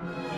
Bye.